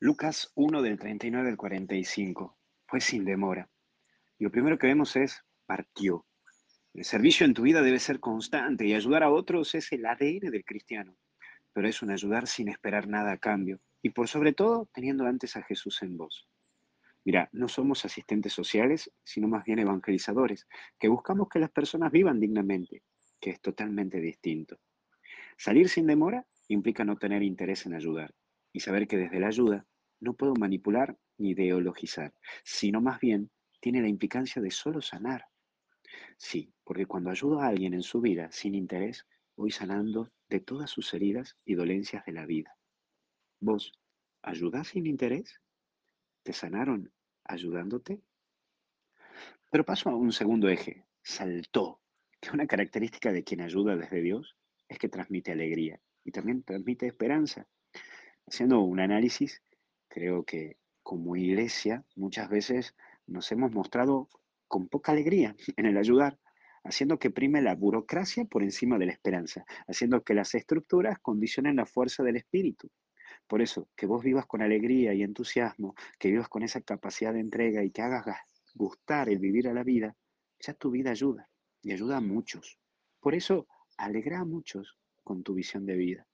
Lucas 1 del 39 al 45. Fue sin demora. Y lo primero que vemos es partió. El servicio en tu vida debe ser constante y ayudar a otros es el ADN del cristiano. Pero es un ayudar sin esperar nada a cambio y por sobre todo teniendo antes a Jesús en vos. Mira, no somos asistentes sociales, sino más bien evangelizadores, que buscamos que las personas vivan dignamente, que es totalmente distinto. Salir sin demora implica no tener interés en ayudar y saber que desde la ayuda no puedo manipular ni ideologizar, sino más bien tiene la implicancia de solo sanar. Sí, porque cuando ayudo a alguien en su vida sin interés, voy sanando de todas sus heridas y dolencias de la vida. ¿Vos ayudás sin interés? ¿Te sanaron ayudándote? Pero paso a un segundo eje, saltó, que una característica de quien ayuda desde Dios es que transmite alegría y también transmite esperanza. Haciendo un análisis, creo que como iglesia muchas veces nos hemos mostrado con poca alegría en el ayudar, haciendo que prime la burocracia por encima de la esperanza, haciendo que las estructuras condicionen la fuerza del espíritu. Por eso, que vos vivas con alegría y entusiasmo, que vivas con esa capacidad de entrega y que hagas gustar el vivir a la vida, ya tu vida ayuda y ayuda a muchos. Por eso, alegra a muchos con tu visión de vida.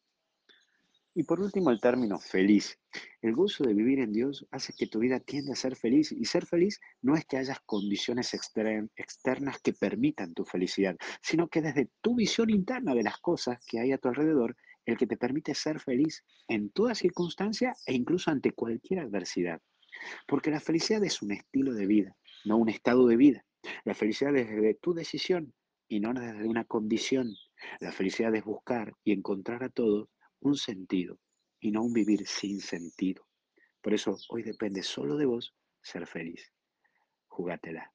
Y por último, el término feliz. El gozo de vivir en Dios hace que tu vida tienda a ser feliz. Y ser feliz no es que hayas condiciones externas que permitan tu felicidad, sino que desde tu visión interna de las cosas que hay a tu alrededor, el que te permite ser feliz en toda circunstancia e incluso ante cualquier adversidad. Porque la felicidad es un estilo de vida, no un estado de vida. La felicidad es desde tu decisión y no desde una condición. La felicidad es buscar y encontrar a todos un sentido y no un vivir sin sentido. Por eso hoy depende solo de vos ser feliz. Jugátela.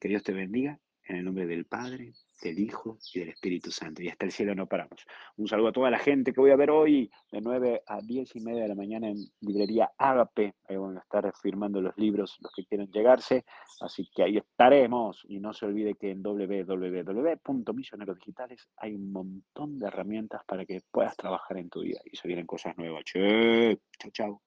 Que Dios te bendiga en el nombre del Padre, del Hijo y del Espíritu Santo. Y hasta el cielo no paramos. Un saludo a toda la gente que voy a ver hoy de 9 a 10 y media de la mañana en librería Ágape. Ahí van a estar firmando los libros, los que quieren llegarse. Así que ahí estaremos. Y no se olvide que en www.misionerodigitales hay un montón de herramientas para que puedas trabajar en tu vida. Y se vienen cosas nuevas. Che, chao, chao.